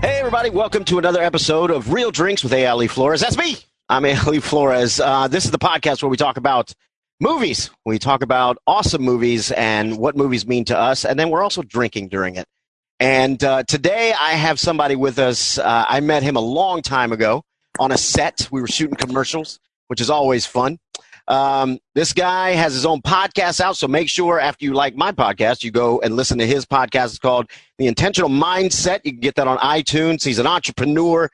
Hey, everybody, welcome to another episode of Real Drinks with A.L.E. Flores. That's me. I'm A.L.E. Flores. Uh, this is the podcast where we talk about movies. We talk about awesome movies and what movies mean to us, and then we're also drinking during it. And uh, today I have somebody with us. Uh, I met him a long time ago on a set. We were shooting commercials, which is always fun. Um, this guy has his own podcast out, so make sure after you like my podcast, you go and listen to his podcast. It's called The Intentional Mindset. You can get that on iTunes. He's an entrepreneur.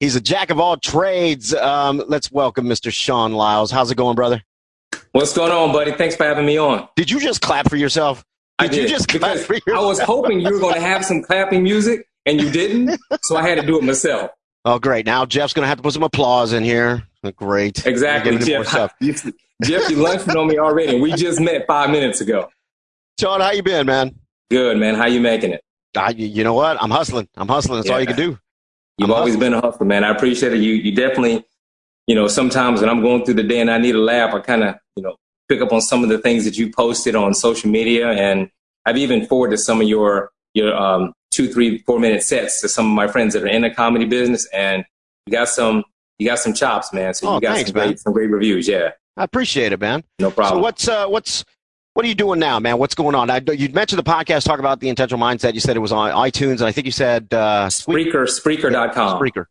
He's a jack of all trades. Um, let's welcome Mr. Sean Lyles. How's it going, brother? What's going on, buddy? Thanks for having me on. Did you just clap for yourself? Did, you just clap for yourself? I was hoping you were going to have some clapping music, and you didn't, so I had to do it myself. Oh, great. Now Jeff's going to have to put some applause in here. Great. Exactly, Jeff. You, Jeff, you lunched on me already, we just met five minutes ago. Sean, how you been, man? Good, man. How you making it? I, you you know what? I'm hustling. I'm hustling. That's all you can do. You've I'm always been a hustler, man. I appreciate it. You, you definitely, you know, sometimes when I'm going through the day and I need a laugh, I kind of, you know, pick up on some of the things that you posted on social media, and I've even forwarded some of your your um, two, three, four minute sets to some of my friends that are in the comedy business, and you got some, you got some chops, man. So Oh, you got thanks, some great, man. some great reviews. Yeah, I appreciate it, man. no problem. So what's uh, what's what are you doing now, man? What's going on? I, you mentioned the podcast, talk about the intentional mindset. You said it was on iTunes, and I think you said uh, Spreak- Spreaker, Spreaker.com. Spreaker.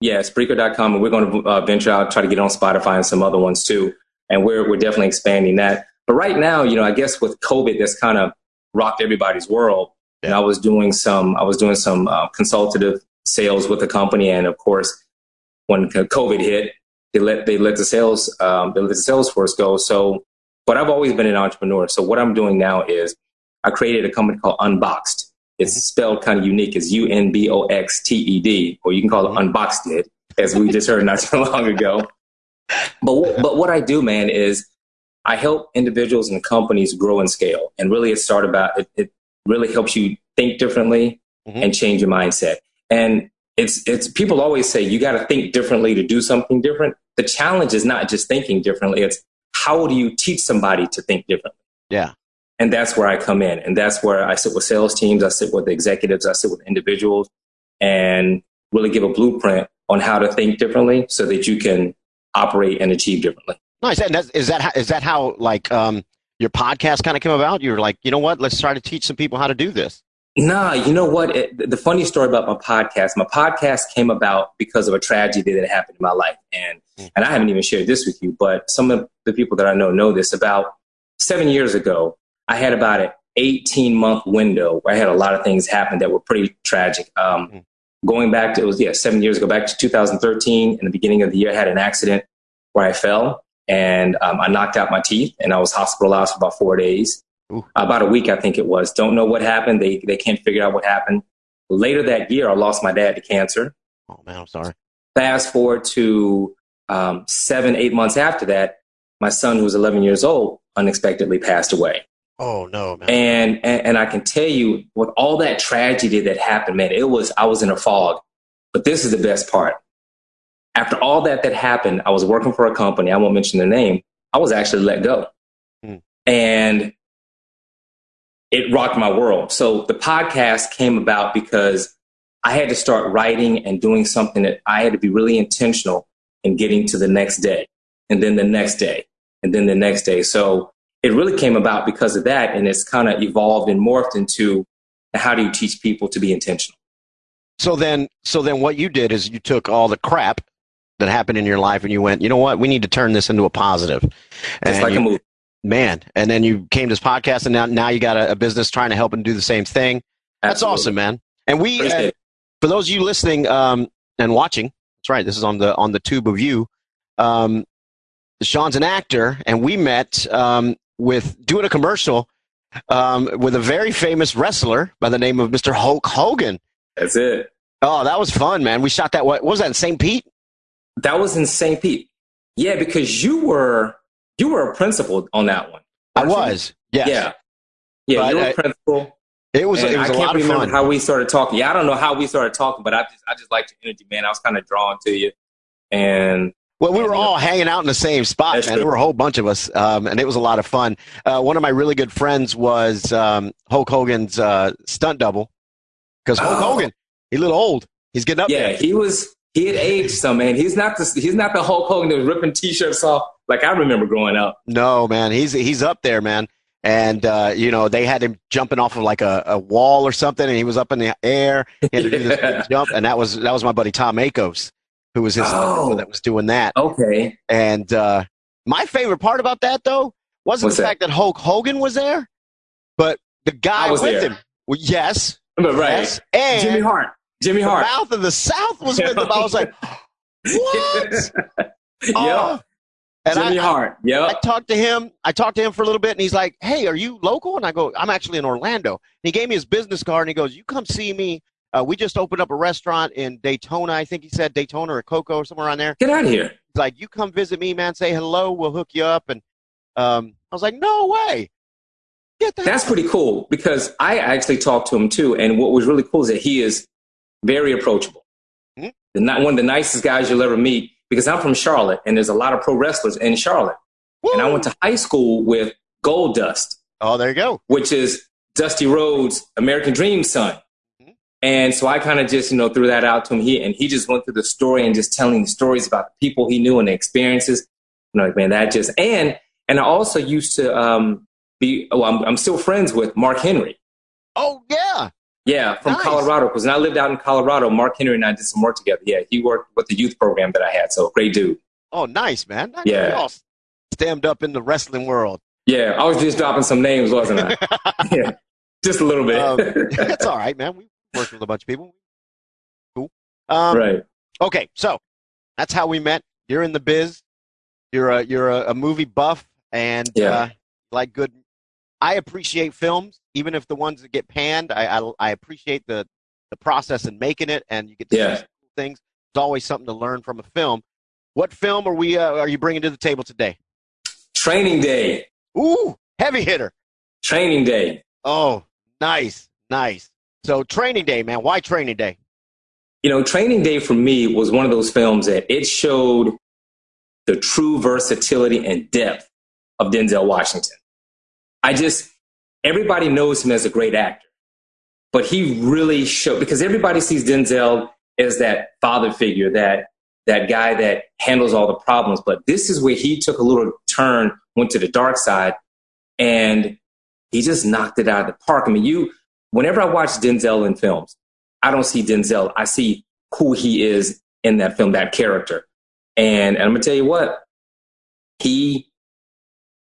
Yeah, Spreaker.com, and we're going to uh, venture out, try to get on Spotify and some other ones too. And we're we're definitely expanding that. But right now, you know, I guess with COVID, that's kind of rocked everybody's world. And I was doing some I was doing some uh, consultative sales with the company, and of course, when COVID hit, they let they let the sales um, they let the sales force go. So, but I've always been an entrepreneur. So what I'm doing now is I created a company called Unboxed. It's spelled kind of unique. It's U N B O X T E D, or you can call it Unboxed It, as we just heard not too long ago. But what, but what I do, man, is I help individuals and companies grow and scale. And really, it's start about it, it really helps you think differently Mhm. and change your mindset. And it's it's people always say you got to think differently to do something different. The challenge is not just thinking differently; it's how do you teach somebody to think differently. Yeah. And that's where I come in. And that's where I sit with sales teams, I sit with executives, I sit with individuals, and really give a blueprint on how to think differently so that you can operate and achieve differently. Nice. And that's, is that how, is that how like um, your podcast kind of came about? You were like, you know what? Let's try to teach some people how to do this. Nah, you know what? It, the funny story about my podcast, my podcast came about because of a tragedy that happened in my life. And, Mm. and I haven't even shared this with you, but some of the people that I know know this. About seven years ago, I had about an 18 month window where I had a lot of things happen that were pretty tragic. Um, Mm. Going back to, it was, yeah, seven years ago, back to 2013, in the beginning of the year, I had an accident where I fell and um, I knocked out my teeth and I was hospitalized for about four days Ooh. about a week, I think it was. Don't know what happened. They they can't figure out what happened. Later that year, I lost my dad to cancer. Oh man, I'm sorry. Fast forward to um, seven, eight months after that, my son, who was 11 years old, unexpectedly passed away. Oh no, man. And, and and I can tell you, with all that tragedy that happened, man, it was I was in a fog. But this is the best part. After all that that happened, I was working for a company. I won't mention the name. I was actually let go, Hmm. and it rocked my world. So the podcast came about because I had to start writing and doing something that I had to be really intentional in getting to the next day, and then the next day, and then the next day. So it really came about because of that, and it's kind of evolved and morphed into how do you teach people to be intentional. So then, so then, what you did is you took all the crap that happened in your life, and you went, you know what? We need to turn this into a positive. It's And like you- a movie. Man. And then you came to this podcast, and now now you got a, a business trying to help and do the same thing. That's Absolutely. awesome, man. And we, uh, for those of you listening um, and watching, that's right. This is on the on the tube of you. Um, Sean's an actor, and we met um, with doing a commercial um, with a very famous wrestler by the name of Mr. Hulk Hogan. That's it. Oh, that was fun, man. We shot that. What, what was that in St. Pete? That was in St. Pete. Yeah, because you were you were a principal on that one. I you? was. Yes. Yeah. Yeah, But you were I- principal. It was. It was I a can't lot of remember fun. how we started talking. Yeah, I don't know how we started talking, but I just I just liked your energy, man. I was kind of drawn to you. And Well, we were all hanging out in the same spot, That's man. true. There were a whole bunch of us, um, and it was a lot of fun. Uh, one of my really good friends was um, Hulk Hogan's uh, stunt double because Hulk Oh. Hogan, he's a little old. He's getting up Yeah, there. he was. He had aged some man. He's not the he's not the Hulk Hogan that was ripping t-shirts off like I remember growing up. No, man, he's he's up there, man. And uh, you know they had him jumping off of like a, a wall or something, and he was up in the air. He had to do this Yeah. jump, and that was that was my buddy Tom Akos, who was his Oh. that was doing that. Okay. And uh, my favorite part about that though wasn't What's the that? fact that Hulk Hogan was there, but the guy with there. him. Well, yes, But right. yes, and Jimmy Hart. Jimmy the Hart. mouth of the South was with him. I was like, what? yep. Oh. And Jimmy I, Hart. I talked to him. I talked to him for a little bit, and he's like, "Hey, are you local?" And I go, "I'm actually in Orlando." And he gave me his business card, and he goes, "You come see me. Uh, we just opened up a restaurant in Daytona. I think he said Daytona or Cocoa or somewhere on there. Get out of here. He's like, you come visit me, man. Say hello. We'll hook you up." And um, I was like, "No way! Get the That's pretty cool because I actually talked to him too. And what was really cool is that he is very approachable. Hmm. The, one of the nicest guys you'll ever meet because I'm from Charlotte and there's a lot of pro wrestlers in Charlotte. And I went to high school with Goldust, Oh, there you go. which is Dusty Rhodes' American Dream son. Mhm. And so I kind of just, you know, threw that out to him. He, and he just went through the story and just telling the stories about the people he knew and the experiences. You know, man, that just, and, and I also used to um, be, well, I'm, I'm still friends with Mark Henry. Oh yeah. Yeah, from Nice. Colorado. Because when I lived out in Colorado, Mark Henry and I did some work together. Yeah, he worked with the youth program that I had. So great dude. Oh, nice, man. Nice. Yeah. All stemmed up in the wrestling world. Yeah, I was just dropping some names, wasn't I? yeah, just a little bit. Um, That's all right, man. We worked with a bunch of people. Cool. Um, right. Okay, so that's how we met. You're in the biz. You're a you're a, a movie buff, and Yeah. uh, like good. I appreciate films, even if the ones that get panned. I I, I appreciate the the process in making it, and you get to Yeah. see cool things. It's always something to learn from a film. What film are we uh, are you bringing to the table today? Training day. Ooh, heavy hitter. Training day. Oh, nice, nice. So training day, man. Why training day? You know, Training Day for me was one of those films that it showed the true versatility and depth of Denzel Washington. I just, everybody knows him as a great actor, but he really showed, because everybody sees Denzel as that father figure, that, that guy that handles all the problems. But this is where he took a little turn, went to the dark side, and he just knocked it out of the park. I mean, you, whenever I watch Denzel in films, I don't see Denzel. I see who he is in that film, that character. And, and I'm gonna tell you what, he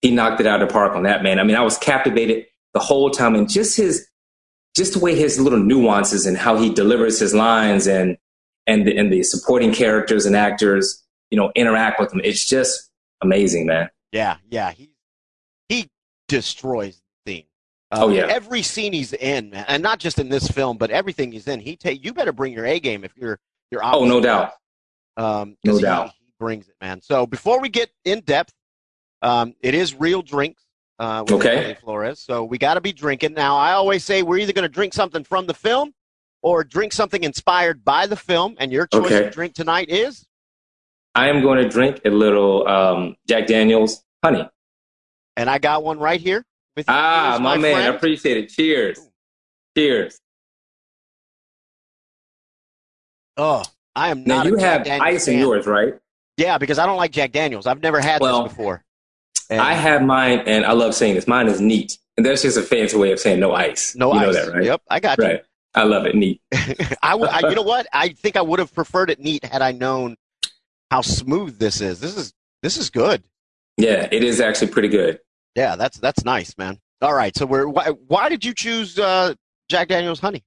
he knocked it out of the park on that man. I mean, I was captivated the whole time, and just his just the way his little nuances and how he delivers his lines and and the, and the supporting characters and actors, you know, interact with him. It's just amazing, man. Yeah, yeah. He he destroys the. Uh, Oh, yeah. Every scene he's in, man, and not just in this film, but everything he's in. He take you better bring your A game if you're you're. Oh, no doubt. Um, No he- doubt. He brings it, man. So before we get in depth, um, it is real drinks. Uh, with Okay. Flores. So we got to be drinking. Now, I always say we're either going to drink something from the film or drink something inspired by the film. And your choice Okay. of drink tonight is I am going to drink a little um, Jack Daniels honey. and I got one right here. With. Ah, Here's my, man, I appreciate it. Cheers. Cheers. Oh, I am Now not. you a Jack have Daniels ice in yours, right? Yeah, because I don't like Jack Daniels. I've never had Well, this before. And I have mine, and I love saying this. Mine is neat, and that's just a fancy way of saying no ice. no you ice. know that, right? Yep, I got Right. I love it. Neat. you. I, w- I- you know what? I think I would have preferred it neat had I known how smooth this is. This is this is good. Yeah, it is actually pretty good. Yeah, that's that's nice, man. All right, so we're why, why did you choose uh, Jack Daniels Honey?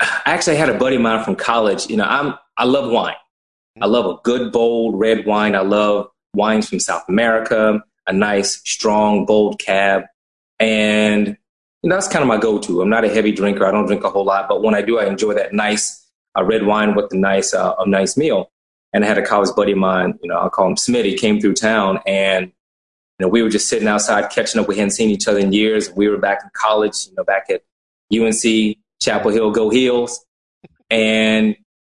I actually had a buddy of mine from college. You know, I'm I love wine. I love a good bold red wine. I love wines from South America, a nice strong bold cab, and you know, that's kind of my go-to. I'm not a heavy drinker. I don't drink a whole lot, but when I do, I enjoy that nice uh, red wine with a nice uh, a nice meal. And I had a college buddy of mine. You know, I'll call him Smitty. Came through town, and you know, we were just sitting outside catching up. We hadn't seen each other in years. We were back in college. You know, back at UNC Chapel Hill, Go Heels. And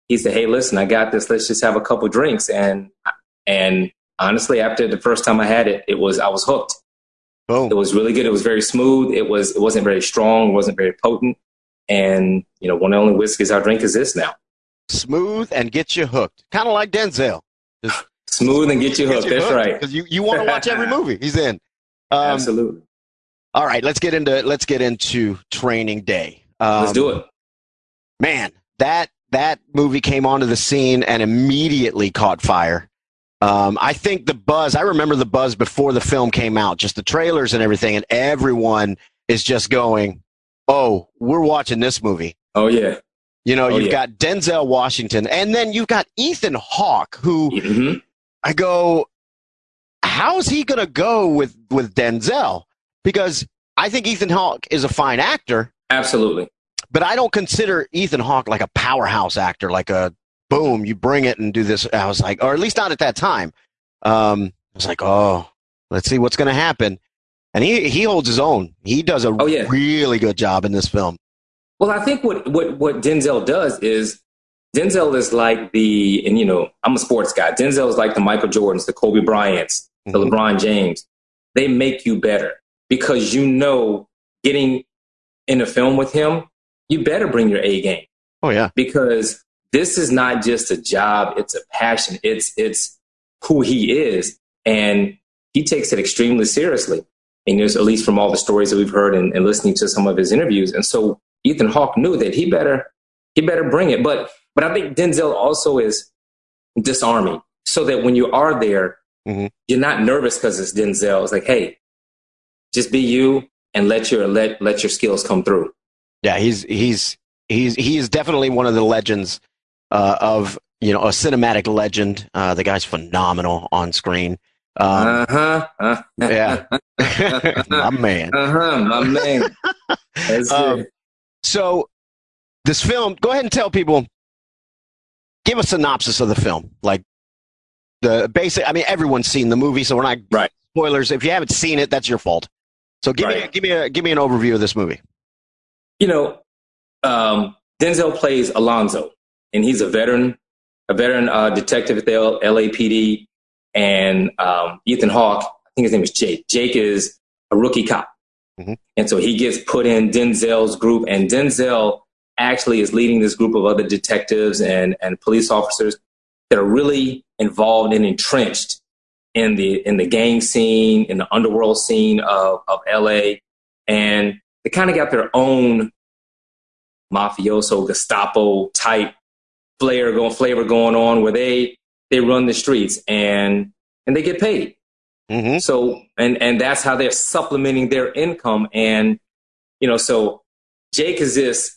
he said, Hey, listen, I got this. Let's just have a couple drinks. And And honestly, after the first time I had it, it was I was hooked. Boom. It was really good. It was very smooth. It was it wasn't very strong. It wasn't very potent. And you know, one of the only whiskeys I drink is this now. Smooth and get you hooked, kind of like Denzel. Just smooth and get you hooked. Get you That's hooked, right. Because you, you want to watch every movie he's in. Um, Absolutely. All right, let's get into let's get into Training Day. Um, let's do it. Man, that that movie came onto the scene and immediately caught fire. Um, I think the buzz, I remember the buzz before the film came out, just the trailers and everything, and everyone is just going, oh, we're watching this movie. Oh, yeah. You know, oh, you've yeah. got Denzel Washington, and then you've got Ethan Hawke, who mm-hmm. I go, how's he going to go with, with Denzel? Because I think Ethan Hawke is a fine actor. Absolutely. But I don't consider Ethan Hawke like a powerhouse actor, like a boom, you bring it and do this. I was like, or at least not at that time. Um, I was like, oh, let's see what's going to happen. And he, he holds his own. He does a oh, yeah. really good job in this film. Well, I think what, what, what Denzel does is Denzel is like the, and you know, I'm a sports guy. Denzel is like the Michael Jordans, the Kobe Bryants, the mm-hmm. LeBron James. They make you better because you know getting in a film with him, you better bring your A game. Oh yeah. Because this is not just a job, it's a passion. It's it's who he is. And he takes it extremely seriously. And there's at least from all the stories that we've heard and, and listening to some of his interviews. And so Ethan Hawke knew that he better he better bring it. But but I think Denzel also is disarming. So that when you are there, mm-hmm. you're not nervous because it's Denzel. It's like, hey, just be you and let your let let your skills come through. Yeah, he's he's he's he is definitely one of the legends uh, of you know a cinematic legend. Uh, the guy's phenomenal on screen. Um, uh-huh. uh yeah, my man. Uh-huh, my man. Um, so this film, go ahead and tell people. Give a synopsis of the film, like the basic. I mean, everyone's seen the movie, so we're not right. spoilers. If you haven't seen it, that's your fault. So give right. me give me a give me an overview of this movie. You know, um, Denzel plays Alonzo, and he's a veteran, a veteran uh, detective at the L- LAPD. And um, Ethan Hawke, I think his name is Jake. Jake is a rookie cop, mm-hmm. and so he gets put in Denzel's group, and Denzel actually is leading this group of other detectives and and police officers that are really involved and entrenched in the in the gang scene, in the underworld scene of of LA, and they kind of got their own mafioso Gestapo type flair going flavor going on where they they run the streets and and they get paid. Mm-hmm. So and and that's how they're supplementing their income. And you know, so Jake is this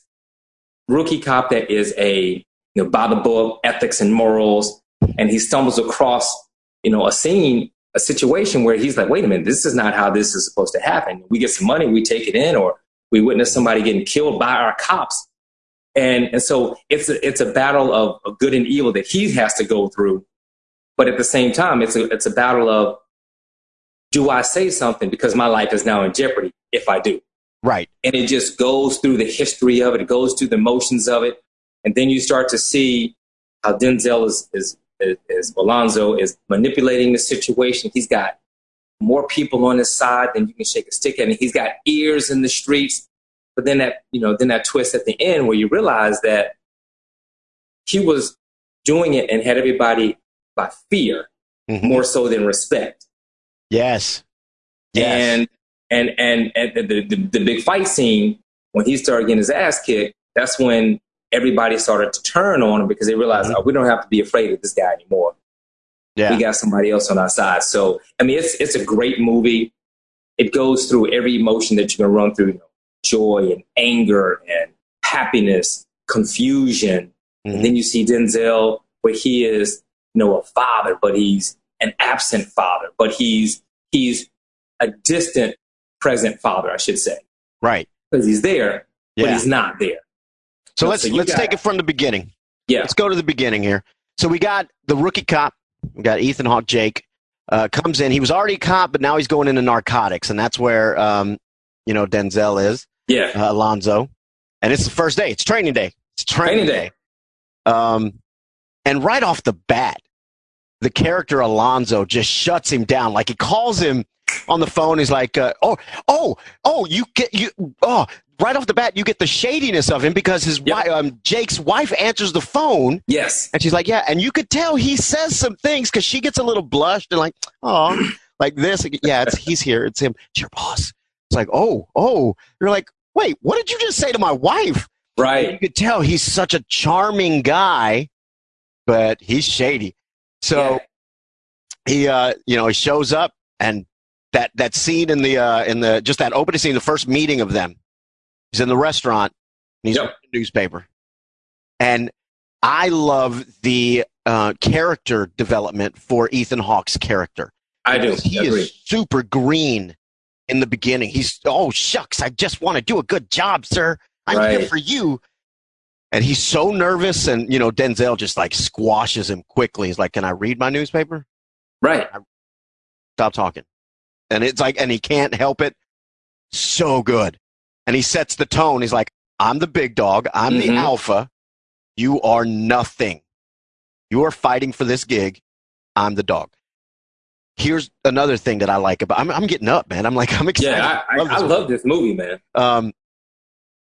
rookie cop that is a you know by the book ethics and morals, and he stumbles across you know a scene a situation where he's like, wait a minute, this is not how this is supposed to happen. We get some money, we take it in, or we witness somebody getting killed by our cops. And, and so it's a, it's a battle of, of good and evil that he has to go through. But at the same time, it's a, it's a battle of do I say something because my life is now in jeopardy if I do? Right. And it just goes through the history of it, it goes through the motions of it. And then you start to see how Denzel is, is, is, is Alonzo is manipulating the situation. He's got more people on his side than you can shake a stick at. And he's got ears in the streets. But then that, you know, then that twist at the end where you realize that he was doing it and had everybody by fear mm-hmm. more so than respect. Yes. Yes. And and and, and the, the, the big fight scene when he started getting his ass kicked, that's when everybody started to turn on him because they realized mm-hmm. oh, we don't have to be afraid of this guy anymore. Yeah. We got somebody else on our side. So I mean it's it's a great movie. It goes through every emotion that you can run through. Joy and anger and happiness, confusion. Mm-hmm. And then you see Denzel where he is, you know, a father, but he's an absent father, but he's he's a distant present father, I should say. Right. Because he's there, yeah. but he's not there. So, so let's so let's got, take it from the beginning. Yeah. Let's go to the beginning here. So we got the rookie cop. We got Ethan Hawke, Jake, uh, comes in. He was already a cop, but now he's going into narcotics, and that's where um, you know Denzel is. Yeah, uh, Alonzo, and it's the first day. It's training day. It's training, training day. day. Um, and right off the bat, the character Alonzo just shuts him down. Like he calls him on the phone. He's like, uh, "Oh, oh, oh, you get you oh." Right off the bat, you get the shadiness of him because his Yep. wi- um, Jake's wife answers the phone, Yes. and she's like, "Yeah," and you could tell he says some things because she gets a little blushed and like, "Oh, like this." Yeah, it's he's here. It's him. It's your boss. It's like, "Oh, oh." You're like, "Wait, what did you just say to my wife?" Right. You could tell he's such a charming guy, but he's shady. So Yeah. he, uh, you know, he shows up, and that that scene in the uh, in the just that opening scene, the first meeting of them, he's in the restaurant, and he's Yep. the newspaper, and I love the uh, character development for Ethan Hawke's character. I do. He is super green in the beginning. He's oh shucks, I just want to do a good job, sir. I'm here for you. And he's so nervous, and you know Denzel just like squashes him quickly. He's like, "Can I read my newspaper? Right. Stop talking." And it's like, and he can't help it. So good. And he sets the tone. He's like, "I'm the big dog. I'm the Mhm. alpha. You are nothing. You are fighting for this gig. I'm the dog." Here's another thing that I like about. I'm, I'm getting up, man. I'm like, I'm excited. Yeah, I, I, Love I this love this movie, man. um,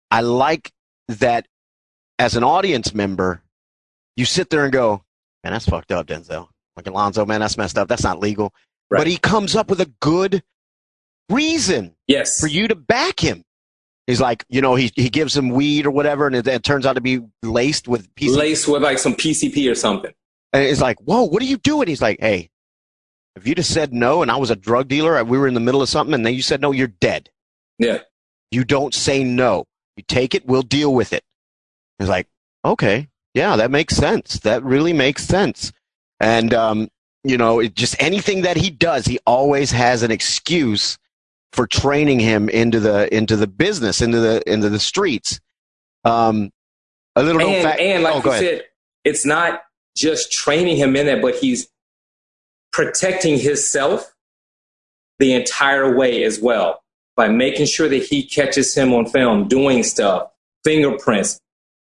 I like that as an audience member, you sit there and go, man, that's fucked up, Denzel. Like Alonzo, man, that's messed up. That's not legal. Right. But he comes up with a good reason Yes. for you to back him. He's like, you know, he, he gives him weed or whatever, and it, it turns out to be laced with PCP. Laced with like some PCP or something. And it's like, whoa, what are you doing? He's like, hey, if you'd have said no and I was a drug dealer, we were in the middle of something, and then you said no, you're dead. Yeah. You don't say no. You take it, we'll deal with it. It's like, okay, yeah, that makes sense. That really makes sense. And, um, you know, it just anything that he does, he always has an excuse for training him into the into the business, into the into the streets. Um, a little And, fact. and like oh, you said, it's not just training him in that, but he's protecting himself the entire way as well by making sure that he catches him on film doing stuff, fingerprints,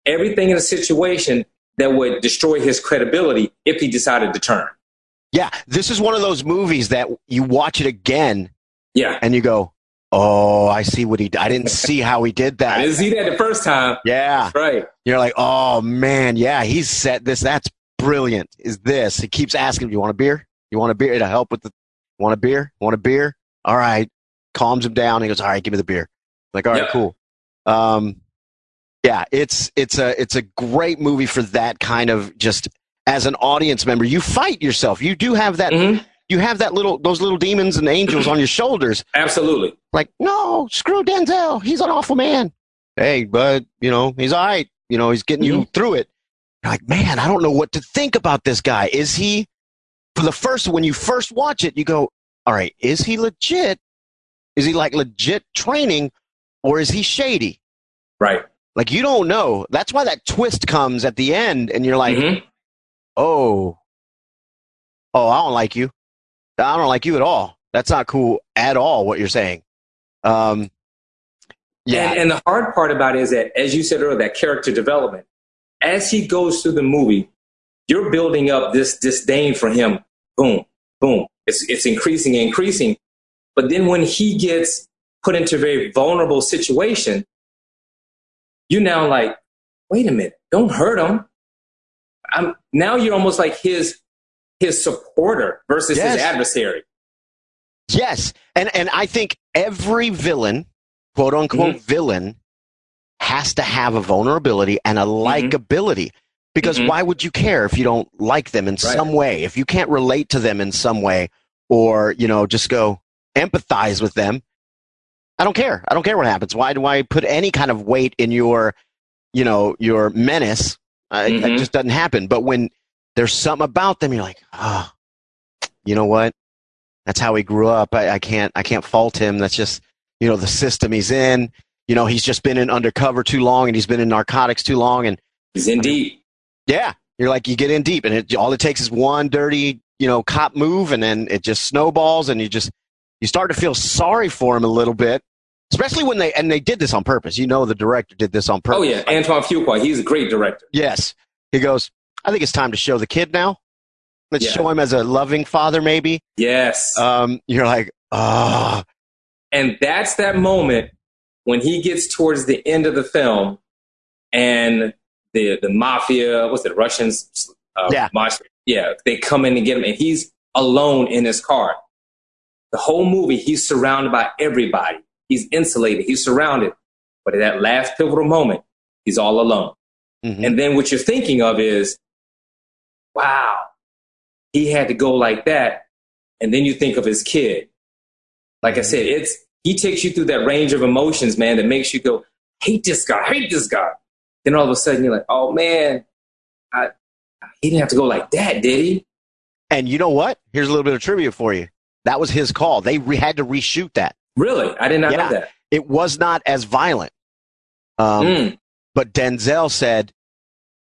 everything in a situation that would destroy his credibility if he decided to turn. Yeah, this is one of those movies that you watch it again Yeah. and you go, "Oh, I see what he. did. I didn't see how he did that." I that." didn't see that the first time. Yeah, Right. you're like, "Oh man, yeah, he's set this. That's brilliant. Is this?" He keeps asking, "Do you want a beer? You want a beer to help with the? Want a beer? Want a beer? All right." Calms him down. He goes, "All right, give me the beer." like, all right, Yeah. cool. Um, yeah, it's it's a it's a great movie for that kind of just as an audience member. You fight yourself. You do have that. Mhm. You have that little those little demons and angels on your shoulders. Absolutely. Like, no, screw Denzel. He's an awful man. Hey, but you know he's all right. You know he's getting you through it. You're like, man, I don't know what to think about this guy. Is he? For the first, when you first watch it, you go, all right, is he legit? Is he like legit training, or is he shady? Right. Like you don't know. That's why that twist comes at the end, and you're like, Mhm. oh, oh, I don't like you. I don't like you at all. That's not cool at all. What you're saying. Um, yeah, And, and the hard part about it is that, as you said earlier, that character development, as he goes through the movie, you're building up this disdain for him. Boom, boom. It's, it's increasing and increasing. But then when he gets put into a very vulnerable situation, you now like, wait a minute, don't hurt him. I'm, now you're almost like his his supporter versus Yes. his adversary. Yes, and and I think every villain, quote unquote Mm-hmm. villain, has to have a vulnerability and a likability. Because Mhm. why would you care if you don't like them in some way? If you can't relate to them in some way, or you know, just go empathize with them. I don't care. I don't care what happens. Why do I put any kind of weight in your, you know, your menace? Uh, It just doesn't happen. But when there's something about them, you're like, ah, you know what? That's how he grew up. I, I can't I can't fault him. That's just you know the system he's in. You know he's just been in undercover too long, and he's been in narcotics too long, and He's in deep. Yeah, you're like you get in deep, and it, all it takes is one dirty you know cop move, and then it just snowballs, and you just you start to feel sorry for him a little bit, especially when they and they did this on purpose. You know the director did this on purpose. Oh yeah, Antoine Fuqua. He's a great director. Yes, he goes. I think it's time to show the kid now. Let's Yeah. show him as a loving father, maybe. Yes. Um, you're like, ah, and that's that moment when he gets towards the end of the film and the the mafia what's it russians uh, Yeah. mafia- yeah they come in and get him and he's alone in his car. The whole movie he's surrounded by everybody. He's insulated he's surrounded. But at that last pivotal moment he's all alone. Mhm. and then what you're thinking of is wow he had to go like that. And then you think of his kid. Like i said it's he takes you through that range of emotions man that makes you go hate this guy hate this guy then all of a sudden you're like oh man I, he didn't have to go like that did he and you know what? Here's a little bit of trivia for you. That was his call. They re- had to reshoot that. really i did not Yeah. know that It was not as violent. Um, Mm, But Denzel said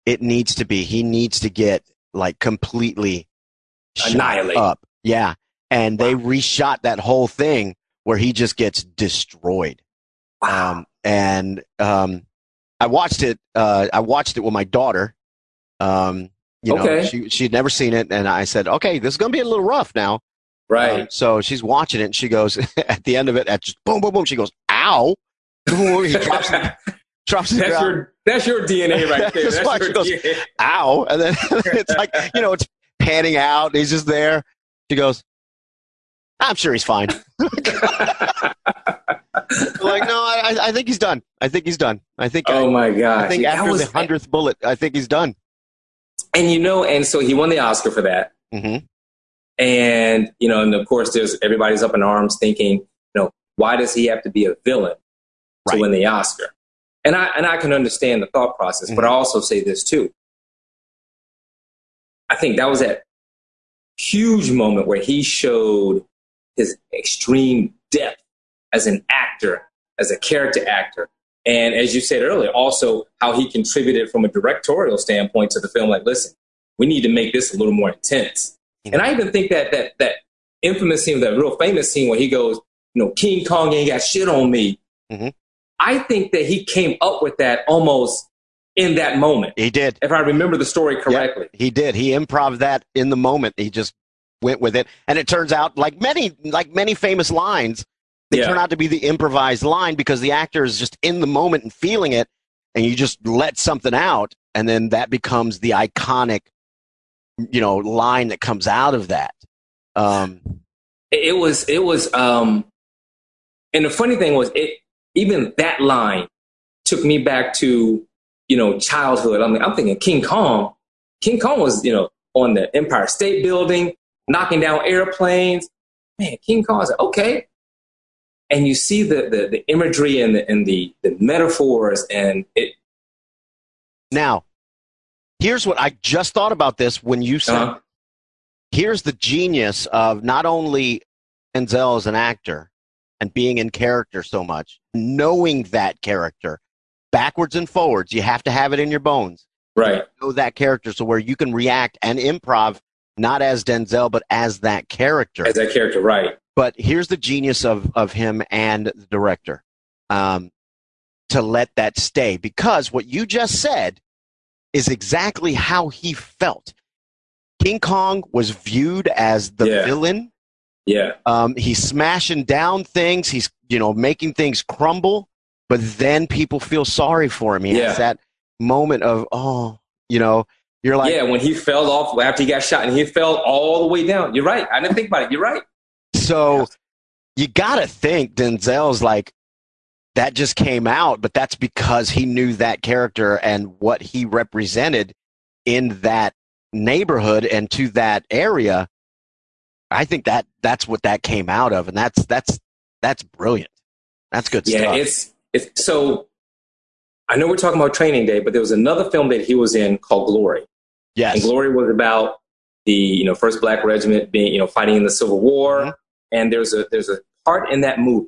it needs to be. He needs to get like completely shot Annihilate. up. Yeah. And they reshot that whole thing where he just gets destroyed. wow Um, and um, I watched it. Uh, I watched it with my daughter. Um, you know, Okay. she she'd never seen it, and I said, "Okay, this is gonna be a little rough now." right Um, so she's watching it, and she goes at the end of it, at just boom, boom, boom. She goes, "Ow!" he drops, drops that's your that's your dna right there That's that's your goes- DNA. Ow! And then it's like you know, it's panning out. He's just there. She goes, "I'm sure he's fine." like, no, I, I- I think he's done. I think he's done. I think. oh my god! I think That after was- the hundredth bullet, I think he's done. and you know and so he won the oscar for that hmm And, you know, and of course there's everybody's up in arms thinking, you know, why does he have to be a villain to Right. win the Oscar? And I and I can understand the thought process, but I also say this too. I think that was that huge moment where he showed his extreme depth as an actor, as a character actor. And as you said earlier, also how he contributed from a directorial standpoint to the film. Like, listen, we need to make this a little more intense. And I even think that that that infamous scene, that real famous scene where he goes, you know, King Kong ain't got shit on me. Mhm. I think that he came up with that almost in that moment, He did. if I remember the story correctly. He did. He improv that in the moment. He just went with it, and it turns out, like many, like many famous lines, they Yeah. turn out to be the improvised line because the actor is just in the moment and feeling it, and you just let something out, and then that becomes the iconic, you know, line that comes out of that. Um, It was it was um and the funny thing was it even that line took me back to, you know, childhood. I'm I'm thinking King Kong. King Kong was, you know, on the Empire State Building, knocking down airplanes. Man, King Kong is okay. And you see the the, the imagery and the and the, the metaphors and it now, here's what I just thought about this when you said uh, here's the genius of not only Denzel as an actor and being in character so much, knowing that character backwards and forwards. You have to have it in your bones. right. Know that character so where you can react and improv not as Denzel but as that character. As that character, right. But here's the genius of of him and the director. Um, to let that stay because what you just said is exactly how he felt. King Kong was viewed as the Yeah. villain. Yeah. Um, he's smashing down things. He's you know making things crumble. But then people feel sorry for him. He Yeah. has that moment of oh, you know, you're like yeah, when he fell off after he got shot and he fell all the way down. You're right. I didn't think about it. You're right. So you got to think Denzel's like that just came out, but that's because he knew that character and what he represented in that neighborhood and to that area. I think that that's what that came out of, and that's that's that's brilliant. That's good Yeah, stuff. Yeah, it's it's so. I know we're talking about Training Day, but there was another film that he was in called Glory, and yes, Glory was about the you know first Black Regiment being you know fighting in the Civil War, Mhm. And there's a there's a part in that movie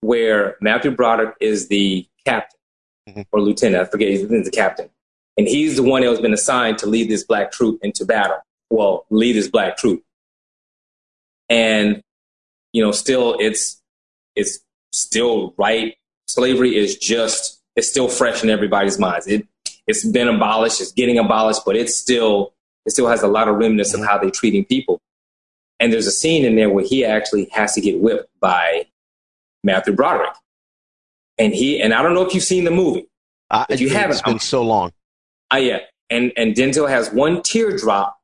where Matthew Broderick is the captain Mhm. or lieutenant, I forget, he's the captain, and he's the one that has been assigned to lead this black troop into battle. Well, lead this black troop, and you know, still it's it's still right. Slavery is just it's still fresh in everybody's minds. It it's been abolished, it's getting abolished, but it's still it still has a lot of remnants of how they're treating people. And there's a scene in there where he actually has to get whipped by Matthew Broderick. And he, and I don't know if you've seen the movie. Uh, If you it's haven't, been I'm- so long. Ah, yeah. And, and Denzel has one teardrop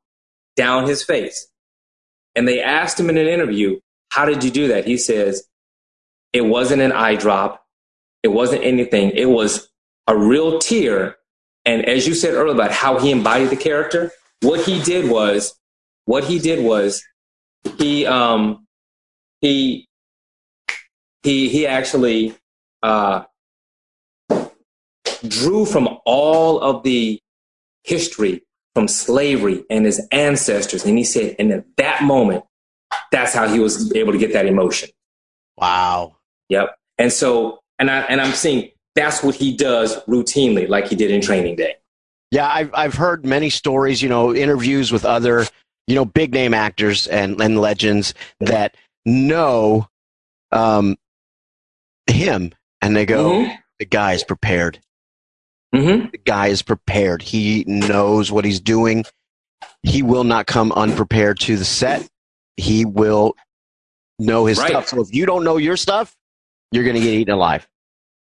down his face. And they asked him in an interview, how did you do that? He says, it wasn't an eye drop. It wasn't anything. It was a real tear. And as you said earlier about how he embodied the character, what he did was, what he did was, he, um, he, he, he actually, uh, drew from all of the history from slavery and his ancestors. And he said, and at that moment, that's how he was able to get that emotion. Wow. Yep. And so, and I, and I'm seeing that's what he does routinely, like he did in training day. Yeah, I've I've heard many stories, you know, interviews with other, you know, big name actors and, and legends that know um, him, and they go, Mhm. "The guy is prepared. Mm-hmm. The guy is prepared. He knows what he's doing. He will not come unprepared to the set. He will know his Right. stuff. So if you don't know your stuff, you're going to get eaten alive.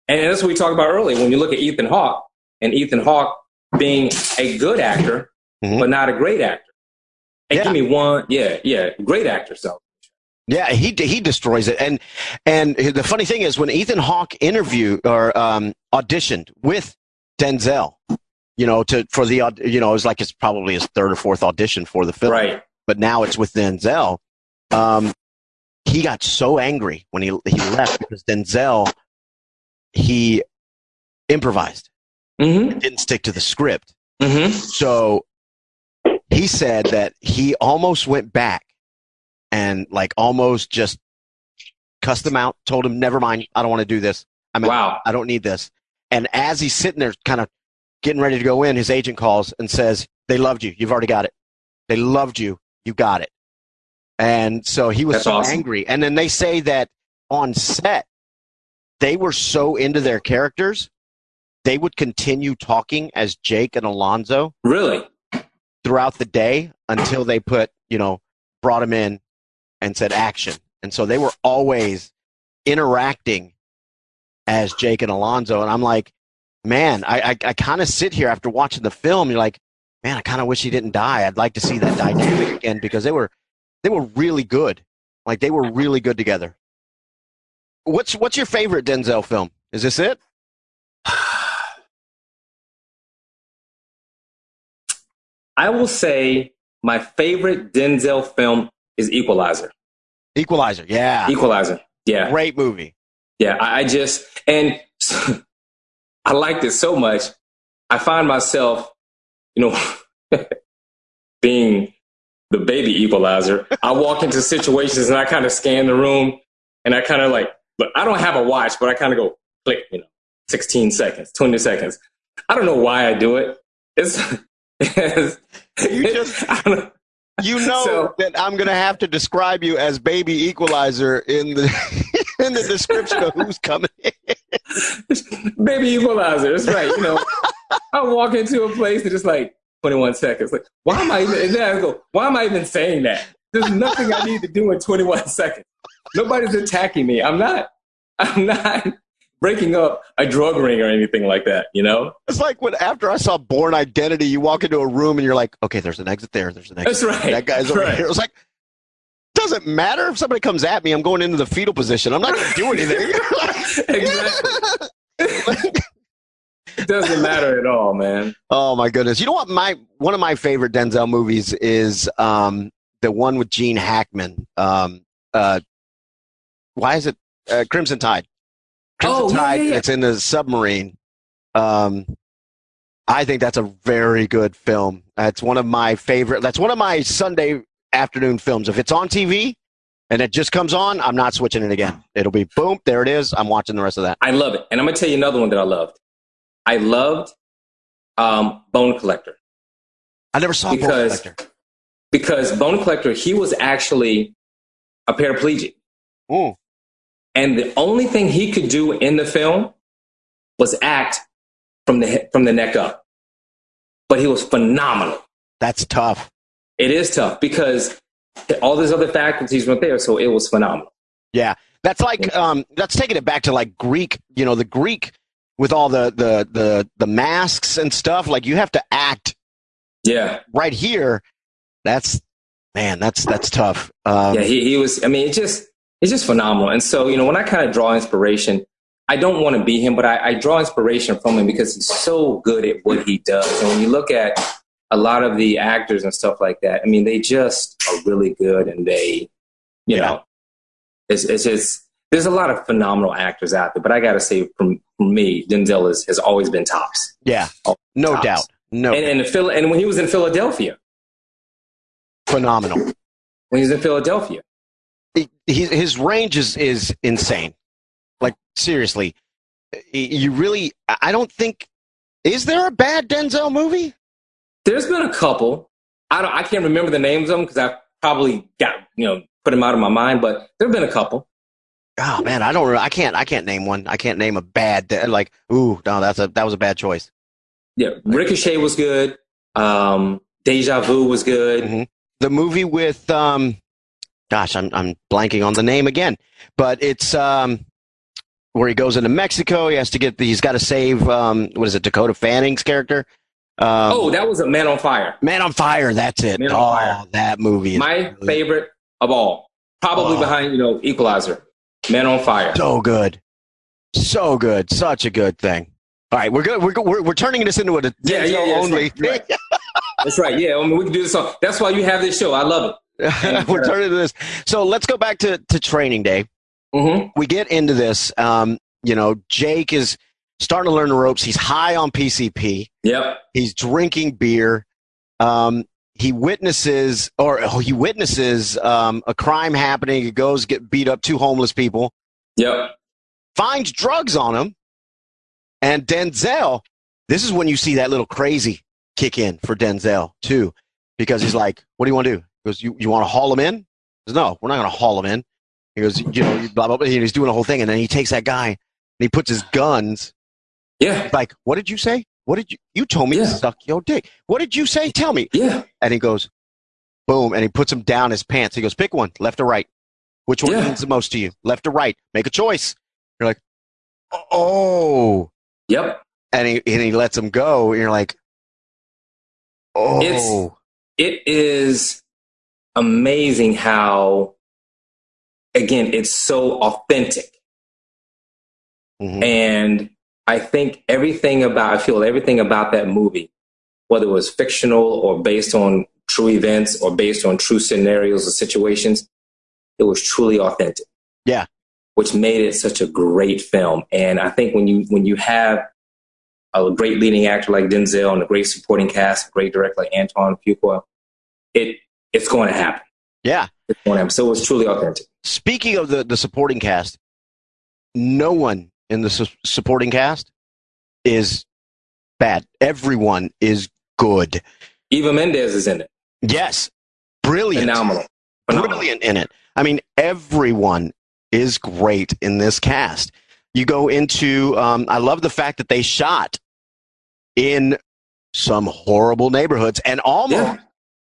And that's what we talked about earlier. When you look at Ethan Hawke and Ethan Hawke being a good actor, Mhm. but not a great actor. And Yeah. give me one, yeah, yeah, great actor. So Yeah, he he destroys it. And and the funny thing is when Ethan Hawke interviewed or um, auditioned with Denzel, you know, to for the you know, it was like it's probably his third or fourth audition for the film. right, But now it's with Denzel. Um, he got so angry when he he left because Denzel he improvised, mm-hmm, didn't stick to the script. mm-hmm. So he said that he almost went back and like almost just cussed him out, told him, never mind, I don't want to do this. I'm out. Wow, I don't need this. And as he's sitting there kind of getting ready to go in, his agent calls and says, they loved you. You've already got it. They loved you. You got it. And so he was That's so awesome. angry. And then they say that on set, they were so into their characters, they would continue talking as Jake and Alonzo really? Throughout the day until they put, you know, brought him in and said action. And so they were always interacting as Jake and Alonzo. And I'm like, man, I, I, I kind of sit here after watching the film. You're like, man, I kind of wish he didn't die. I'd like to see that dynamic again because they were, they were really good. Like they were really good together. What's, what's your favorite Denzel film? Is this it? I will say my favorite Denzel film is Equalizer. Equalizer. Yeah. Equalizer. Yeah. Great movie. Yeah. I, I just, and I liked it so much. I find myself, you know, being the baby equalizer. I walk into situations and I kind of scan the room and I kind of like, but I don't have a watch, but I kind of go click, you know, 16 seconds, 20 seconds. I don't know why I do it. It's, it's You just- know. You know So- that I'm going to have to describe you as baby equalizer in the in the description of who's coming. in. baby equalizer. That's right. You know, I walk into a place and it's like 21 seconds. Like, why am I even? And then I go, why am I even saying that? There's nothing I need to do in 21 seconds. Nobody's attacking me. I'm not. I'm not breaking up a drug ring or anything like that. You know. It's like when after I saw Bourne Identity, you walk into a room and you're like, okay, there's an exit there. There's an exit. That's right. That guy's over Right. here. It was like, doesn't matter if somebody comes at me. I'm going into the fetal position. I'm not going to do anything. exactly. It doesn't matter at all, man. Oh my goodness! You know what? My one of my favorite Denzel movies is um, the one with Gene Hackman. Um, uh, why is it uh, Crimson Tide? Crimson Oh, Tide. yeah, yeah. It's in the submarine. Um, I think that's a very good film. That's one of my favorite. That's one of my Sunday afternoon films. If it's on TV and it just comes on, I'm not switching it again. It'll be boom. There it is. I'm watching the rest of that. I love it, and I'm gonna tell you another one that I loved. I loved um, Bone Collector. I never saw Bone Because- Collector. because Bone Collector, he was actually a paraplegic. Ooh. And the only thing he could do in the film was act from the from the neck up. But he was phenomenal. That's tough. It is tough because all these other faculties weren't there, so it was phenomenal. Yeah, that's like um, that's taking it back to like Greek. You know, the Greek with all the the the the masks and stuff. Like you have to act. Yeah. Right here, that's man, that's that's tough. Um, yeah, he he was. I mean, it just it's just phenomenal. And so you know, when I kind of draw inspiration, I don't want to be him, but I, I draw inspiration from him because he's so good at what he does. And when you look at a lot of the actors and stuff like that, I mean, they just are really good, and they, you Yeah. know, it's it's just there's a lot of phenomenal actors out there. But I got to say, from, from me, Denzel is, has always been tops. yeah, Oh, no tops. doubt, no, And and, the Phil, and when he was in Philadelphia, phenomenal. when he was in Philadelphia, He, his range is is insane. Like seriously, you really. I don't think. Is there a bad Denzel movie? There's been a couple. I don't. I can't remember the names of them because I probably got you know put them out of my mind. But there've been a couple. Oh man, I don't. I can't. I can't name one. I can't name a bad. Like, ooh, no, that's a that was a bad choice. Yeah, Ricochet was good. Um, Deja Vu was good. Mhm. The movie with um, gosh, I'm I'm blanking on the name again, but it's um, where he goes into Mexico. He has to get. He's got to save um, what is it? Dakota Fanning's character. Um, oh, that was a Man on Fire. Man on Fire. That's it. Man on oh, Fire. that movie My favorite of all, probably Oh. behind you know Equalizer. Man on Fire. so good, so good, such a good thing. All right, we're good. We're, we're we're turning this into a Yeah, yeah, yeah, that's only right, right. That's right. Yeah, I mean we can do this. On, that's why you have this show. I love it. we're turning to this. So let's go back to to Training Day. hmm we get into this. Um, you know, Jake is starting to learn the ropes. He's high on PCP. Yep. He's drinking beer. Um, he witnesses, or oh, he witnesses um, a crime happening. He goes get beat up two homeless people. Yep. Finds drugs on him, and Denzel. This is when you see that little crazy kick in for Denzel too, because he's like, "What do you want to do?" He goes, "You you want to haul him in?" He goes, "No, we're not going to haul him in." He goes, "You know, blah blah blah." He's doing the whole thing, and then he takes that guy and he puts his guns. Yeah. Like, what did you say? What did you? You told me to suck your dick. What did you say? Tell me. Yeah. And he goes, boom, and he puts him down his pants. He goes, pick one, left or right. Which one Yeah. means the most to you, left or right? Make a choice. You're like, oh, Yep. and he and he lets him go. And you're like, oh, It's- it is amazing how again it's so authentic Mhm. and i think everything about i feel everything about that movie whether it was fictional or based on true events or based on true scenarios or situations it was truly authentic Yeah. which made it such a great film and i think when you when you have a great leading actor like denzel and a great supporting cast a great director like antoine fuqua it it's going to happen yeah. it's going to happen so it was truly authentic Speaking of the the supporting cast, no one in the su- supporting cast is bad. Everyone is good. eva mendes is in it Yes, brilliant. phenomenal Phenomenal. brilliant in it. I mean, everyone is great in this cast. You go into, um, I love the fact that they shot in some horrible neighborhoods and almost yeah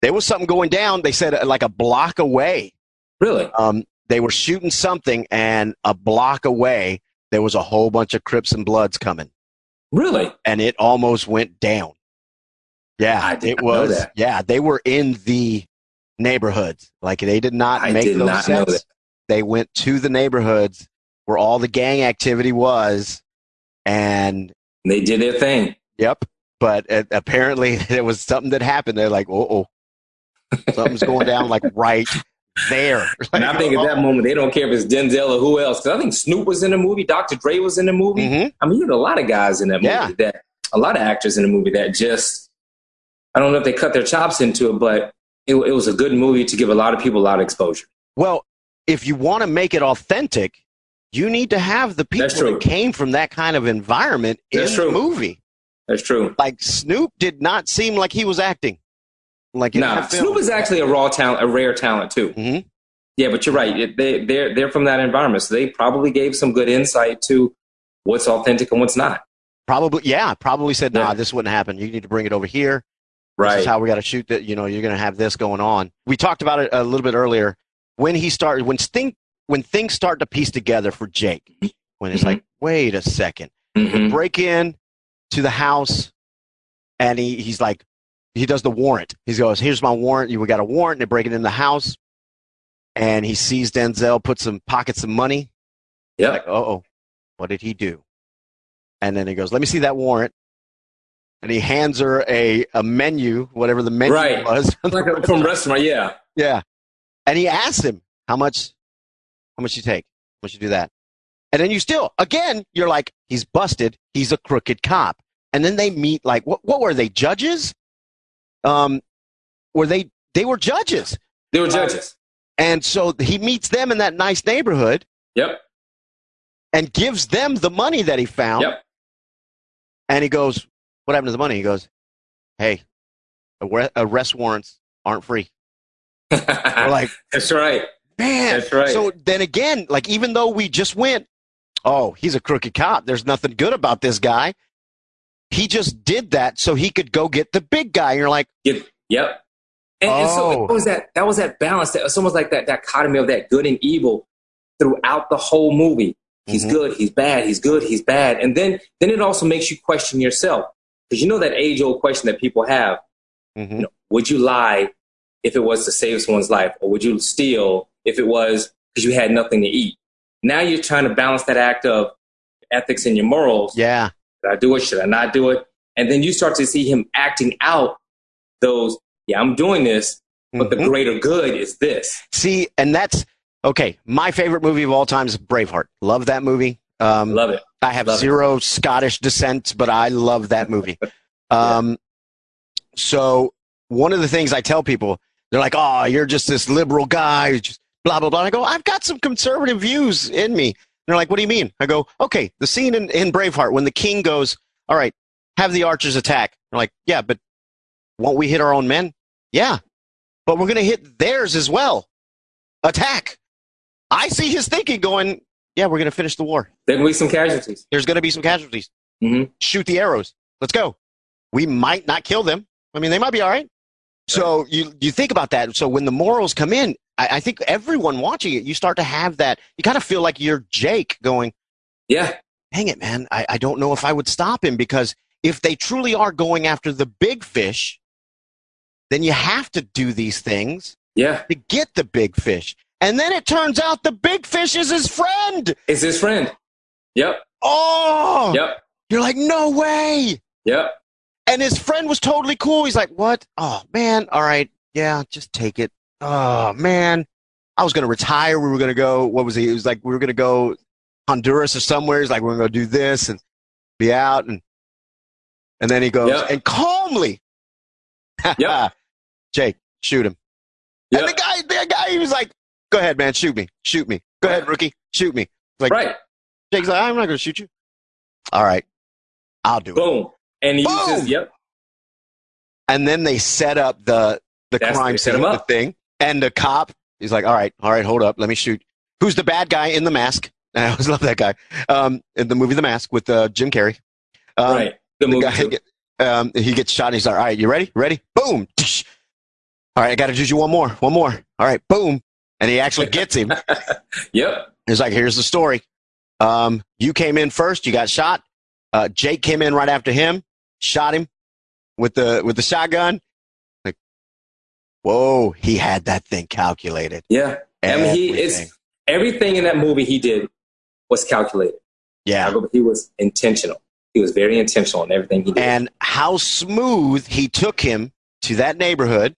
there was something going down. They said uh, like a block away. really Um, they were shooting something and a block away there was a whole bunch of Crips and Bloods coming really and it almost went down. Yeah, it was. that. Yeah, they were in the neighborhoods. Like they did not I make did those not know sets. that. They went to the neighborhoods where all the gang activity was, and they did their thing yep. But uh, apparently there was something that happened. They're like, oh, oh, something's going down like right there. And I think at that moment they don't care if it's Denzel or who else. 'Cause I think Snoop was in the movie, Dr. Dre was in the movie. Mhm. I mean, you had a lot of guys in that movie Yeah. that a lot of actors in the movie that just I don't know if they cut their chops into it, but it, it was a good movie to give a lot of people a lot of exposure. Well, if you want to make it authentic, you need to have the people that came from that kind of environment That's in true. the movie. That's true. like Snoop did not seem like he was acting. Like Nah. Snoop is actually a raw talent, a rare talent too. Mhm. Yeah, but you're right. It, they they're they're from that environment, so they probably gave some good insight to what's authentic and what's not. probably yeah, probably said, "Nah, Yeah. this wouldn't happen. You need to bring it over here." right. This is how we got to shoot that. You know, you're going to have this going on. We talked about it a little bit earlier. When he started, when thing, when things start to piece together for Jake, when it's Mhm. like, wait a second, Mhm. break in to the house, and he, he's like, he does the warrant. He goes, here's my warrant. You we got a warrant. They break it in the house, and he sees Denzel put some pockets of money. Yep. Like, oh, what did he do? And then he goes, let me see that warrant. And he hands her a, a menu, whatever the menu Right. was. like a, from restaurant, yeah. Yeah. And he asks him, how much, how much you take? How much you do that? And then you still, again, you're like, he's busted. He's a crooked cop. And then they meet like, what, what were they? Judges? Um, were they, they were judges. They were judges. And so he meets them in that nice neighborhood Yep. and gives them the money that he found. Yep. And he goes, what happened to the money? He goes, hey, arrest warrants aren't free. We're like, That's right. Man, That's right. So then again, like even though we just went, oh, he's a crooked cop. There's nothing good about this guy. He just did that so he could go get the big guy. You're like, Yep. Yep. And, and so Oh. it was that that was that balance. That, it's almost like that dichotomy of that good and evil throughout the whole movie. He's Mhm. good, he's bad, he's good, he's bad. And then then it also makes you question yourself. Because you know that age old question that people have, mhm. you know, would you lie if it was to save someone's life? Or would you steal if it was because you had nothing to eat? Now you're trying to balance that act of ethics and your morals. yeah, Should I do it? Should I not do it? And then you start to see him acting out those, yeah, I'm doing this, but the Mhm. greater good is this. see, and that's okay. My favorite movie of all time is Braveheart. Love that movie. Um, Love it. I have love it. zero Scottish descent, but I love that movie. Um, so one of the things I tell people, they're like, "Oh, you're just this liberal guy, just blah blah blah." I go, "I've got some conservative views in me." They're like, "What do you mean?" I go, "Okay, the scene in, in Braveheart when the king goes, all right, have the archers attack." They're like, "Yeah, but won't we hit our own men?" Yeah, but we're going to hit theirs as well. Attack. I see his thinking going, "Yeah, we're going to finish the war." There will be some casualties. there's going to be some casualties. Mhm. Shoot the arrows. Let's go. We might not kill them. I mean, they might be all right. So you you think about that. So when the morals come in, I, I think everyone watching it, you start to have that. You kind of feel like you're Jake going, Yeah. "Dang it, man! I, I don't know if I would stop him because if they truly are going after the big fish, then you have to do these things Yeah. to get the big fish." And then it turns out the big fish is his friend. Is his friend. Yep. Oh, Yep. you're like, no way. Yep. And his friend was totally cool. He's like, "What? Oh man, all right, yeah, just take it." Oh man, I was gonna retire. We were gonna go. What was he? It was like we were gonna go Honduras or somewhere. He's like, "We're gonna do this and be out." And and then he goes Yep. and calmly, yeah, Jake, shoot him. And the guy, the guy, he was like, "Go ahead, man, shoot me, shoot me. Go ahead, rookie, shoot me." Like Right. Jake's like, "I'm not gonna shoot you." All right, I'll do it. Boom. And he Boom. uses, yep. and then they set up the the That's- crime scene the thing and the cop he's like all right all right hold up let me shoot who's the bad guy in the mask i always love that guy um in the movie the mask with uh, jim carrey um, right. The the movie. guy get, um, he gets shot and he's like all right you ready ready boom all right i gotta do you one more one more all right boom and he actually gets him Yep. He's like, here's the story. Um, you came in first, you got shot. Uh, Jake came in right after him, shot him with the with the shotgun. Whoa, he had that thing calculated. Yeah. I mean, he is everything in that movie he did was calculated. yeah. He was intentional. He was very intentional in everything he did. And how smooth he took him to that neighborhood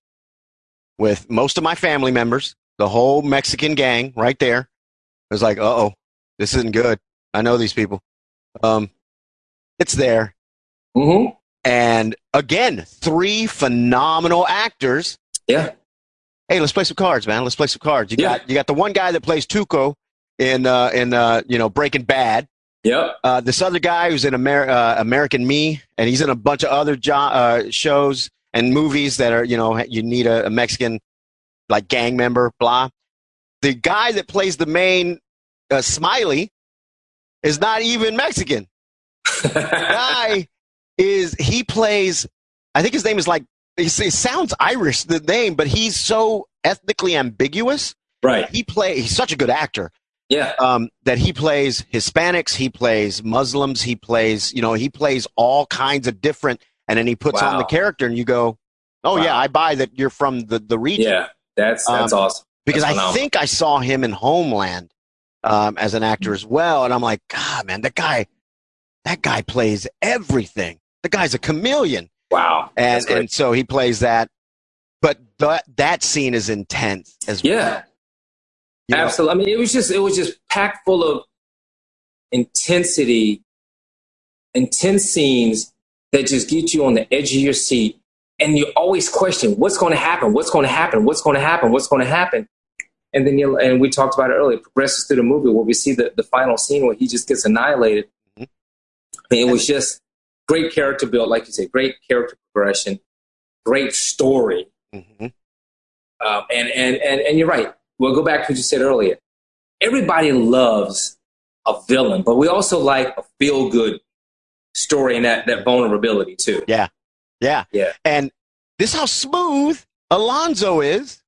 with most of my family members, the whole Mexican gang right there. It was like, uh oh, this isn't good. I know these people. Um, it's there. Mm-hmm. And again, three phenomenal actors. Yeah. Hey, let's play some cards, man. Let's play some cards. You Yeah. got you got the one guy that plays Tuco in uh, in uh, you know Breaking Bad. Yep. Uh, this other guy who's in Amer- uh, American Me, and he's in a bunch of other jo- uh, shows and movies that are you know you need a, a Mexican like gang member. Blah. The guy that plays the main uh, Smiley is not even Mexican. guy is he plays I think his name is like he, sounds Irish, the name, but he's so ethnically ambiguous. Right. He play. He's such a good actor. Yeah. Um, that he plays Hispanics, he plays Muslims, he plays, you know, he plays all kinds of different, and then he puts on the character, and you go, oh Wow. yeah, I buy that you're from the the region. Yeah. That's that's Um, awesome. because That's I think I saw him in Homeland um, as an actor as well, and I'm like, God, man, that guy, that guy plays everything. The guy's a chameleon, Wow. and and so he plays that. But that that scene is intense as well. yeah. You know? Absolutely. I mean, it was just it was just packed full of intensity, intense scenes that just get you on the edge of your seat, and you always question what's going to happen, what's going to happen, what's going to happen, what's going to happen, and then you and we talked about it earlier. It progresses through the movie where we see the the final scene where he just gets annihilated. Mhm. And it was just great character build, like you said, great character progression, great story. Mhm. Um, and, and, and, and you're right. We'll go back to what you said earlier. Everybody loves a villain, but we also like a feel good story and that, that vulnerability too. Yeah. Yeah. Yeah. And this is how smooth Alonzo is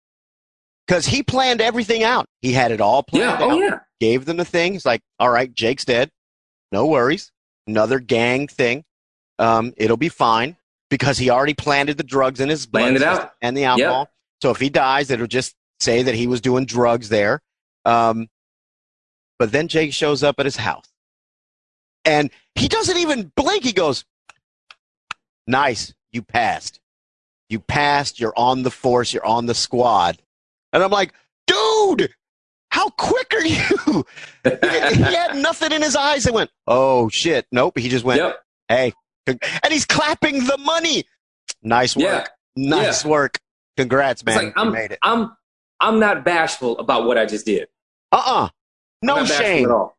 because he planned everything out. He had it all planned Yeah. out. Oh, yeah. Gave them the thing. He's like, all right, Jake's dead. No worries. Another gang thing. Um, it'll be fine because he already planted the drugs in his blood Planned it system out. and the alcohol. So if he dies, it'll just say that he was doing drugs there. Um, but then Jake shows up at his house and he doesn't even blink. He goes, nice. You passed. You passed. You're on the force. You're on the squad. And I'm like, dude, how quick are you? he had nothing in his eyes. It went, oh shit. Nope. He just went, Yep. hey. And he's clapping the money. Nice work. Yeah. Nice work. Congrats, It's man. like you I'm, made it. I'm, I'm not bashful about what I just did. Uh-uh. No I'm not bashful shame. at all.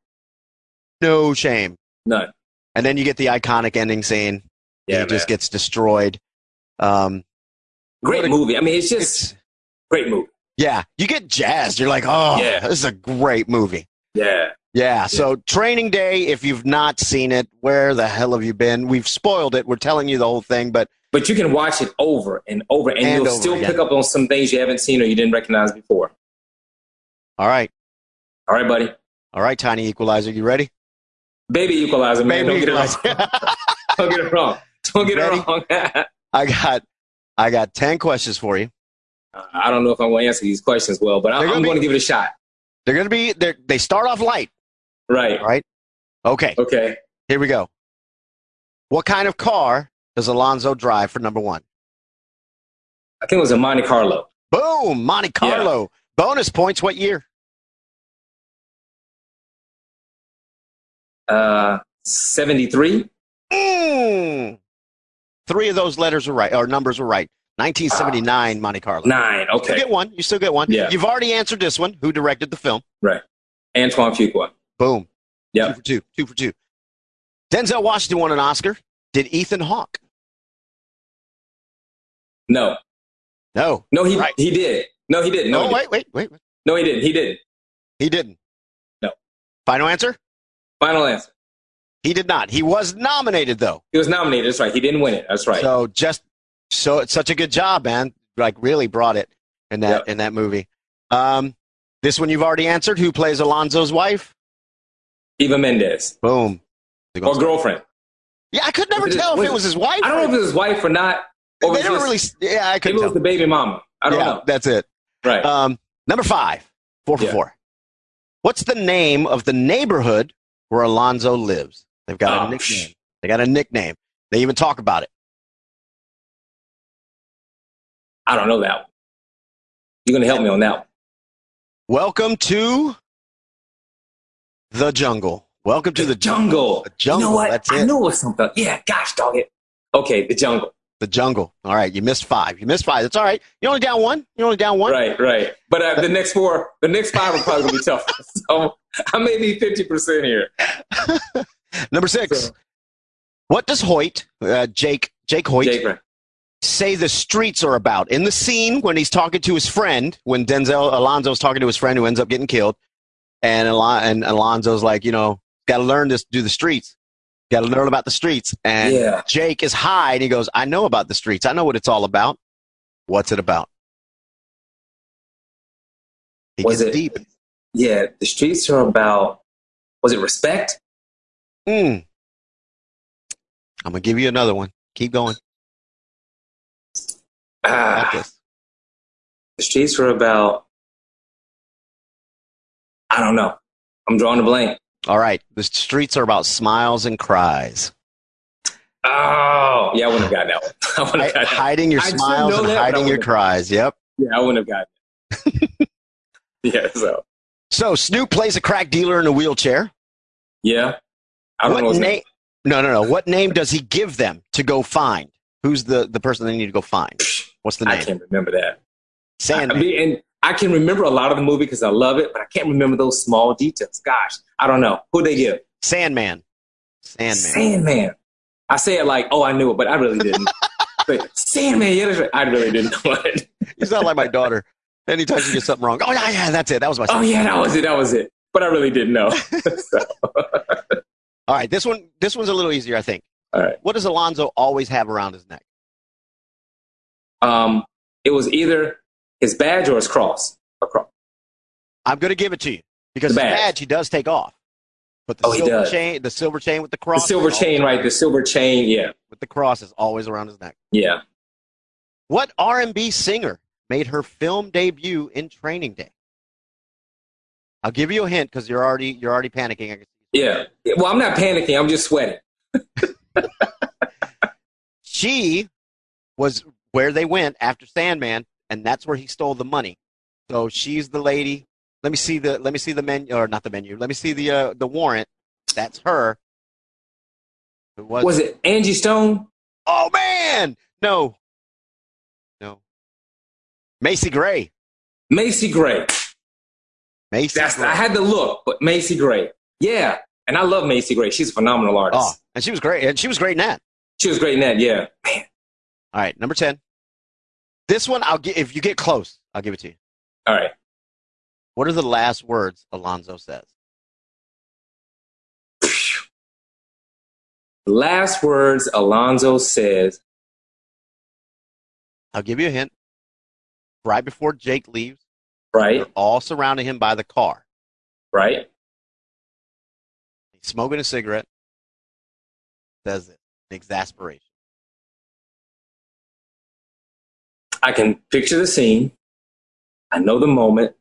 No shame. None. And then you get the iconic ending scene. Yeah, he just gets destroyed. Um, Great a- movie. I mean, it's just it's, great movie. yeah, you get jazzed. You're like, oh, Yeah. this is a great movie. Yeah. Yeah. So Training Day, if you've not seen it, where the hell have you been? We've spoiled it. We're telling you the whole thing, but But you can watch it over and over, and, And you'll over still pick up on some things you haven't seen or you didn't recognize before. all right. All right, buddy. All right, Tiny Equalizer, you ready? Baby Equalizer, man. Baby Don't get it Equalizer. wrong. Don't get it wrong. Don't get Ready? it wrong. I got I got 10 questions for you. I don't know if I'm going to answer these questions well, but I'm, gonna I'm going to give it a shot. They're going to be they they start off light, Right. Right? Okay. Okay. Here we go. What kind of car does Alonzo drive for number 1? I think it was a Monte Carlo. Boom, Monte Carlo. Bonus points what year? Uh, 73. Mm. Three of those letters are right, or numbers are right. 1979 Monte Carlo. Nine. Okay. You get one. You still get one. Yeah. You've already answered this one. Who directed the film? Right. Antoine Fuqua. Boom. Yeah. Two for two. Two for two. Denzel Washington won an Oscar. Did Ethan Hawke? No. No. No, he Right. he did. No, he didn't. No, No, he, wait, wait, wait. didn't. no, he didn't. He didn't. He didn't. No. Final answer? Final answer. He did not. He was nominated though. He was nominated. That's right. He didn't win it. That's right. So just so it's such a good job, man. Like really brought it in that Yep. in that movie. Um, this one you've already answered. Who plays Alonzo's wife? Eva Mendes Boom. or girlfriend. Yeah, I could never Was it- tell if it it- was his wife. I don't know if it was his wife or not. Or they it don't was really. Yeah, I maybe couldn't it tell. was the baby mama. I don't yeah, know. that's it. Right. Um, number five, four for Yeah. four. What's the name of the neighborhood where Alonzo lives? They've got a Oh, nickname. They got a nickname. They even talk about it. I don't know that one. You're going to help me on that one. Welcome to the jungle. Welcome to the jungle. The jungle. You know what? That's I it. know it was something. Yeah, gosh dog it. Okay, the jungle. The jungle. All right, you missed five. You missed five. That's all right. You're only down one. You're only down one. Right, right. But uh, the next four, the next five are probably going to be tough. So I may need 50% here. Number six. So- What does Hoyt, uh, Jake, Jake Hoyt, Jake, right. say the streets are about. In the scene when he's talking to his friend, when Denzel Alonzo's talking to his friend who ends up getting killed, and Alon- and Alonzo's like, you know, got to learn this, do the streets. Got to learn about the streets. And Yeah. Jake is high and he goes, I know about the streets. I know what it's all about. What's it about? He Was it- deep. Yeah, the streets are about. Was it respect? Mm. I'm going to give you another one. Keep going. Ah, the streets were about. I don't know. I'm drawing a blank. All right. The streets are about smiles and cries. Oh, yeah, I wouldn't have gotten that one. I wouldn't have gotten hiding your I smiles and that, hiding your cries. Yep. Yeah, I wouldn't have gotten it. yeah, so So Snoop plays a crack dealer in a wheelchair. yeah, I don't what know. His name? No, no, no. What name does he give them to go find? Who's the, the person they need to go find? What's the name? I can't remember that. I Sandman. mean, and I can remember a lot of the movie because I love it, but I can't remember those small details. Gosh, I don't know who they give. Sandman. Sandman. Sandman. I say it like, oh, I knew it, but I really didn't. but Sandman, yeah, right. I really didn't know it. You sound like my daughter. Anytime she gets something wrong, oh yeah, yeah, that's it. That was my. oh yeah, that was it. That was it. But I really didn't know. So, All right, this one, this one's a little easier, I think. all right. What does Alonzo always have around his neck? Um, it was either his badge or his cross. Cross. I'm going to give it to you because The badge. badge he does take off, but the Oh, silver chain, the silver chain with the cross. The silver chain, right? The silver chain. Yeah, with the cross is always around his neck. yeah. What R&B singer made her film debut in Training Day? I'll give you a hint because you're already you're already panicking. Yeah. Well, I'm not panicking. I'm just sweating. She was where they went after Sandman, and that's where he stole the money. So she's the lady. Let me see the let me see the menu or not the menu. Let me see the uh, the warrant. That's her. Who was, Was it Angie Stone? Oh man, no, no. Macy Gray. Macy Gray. Macy. That's Gray. I had to look, but Macy Gray. Yeah. And I love Macy Gray. She's a phenomenal artist. Oh, and she was great. And she was great in that. She was great in that, yeah. Man. All right, number ten. This one, I'll get if you get close, I'll give it to you. All right. What are the last words Alonzo says? Last words Alonzo says, I'll give you a hint. Right before Jake leaves, right, they're all surrounding him by the car. right? He's smoking a cigarette. Says it. in Exasperation. I can picture the scene. I know the moment.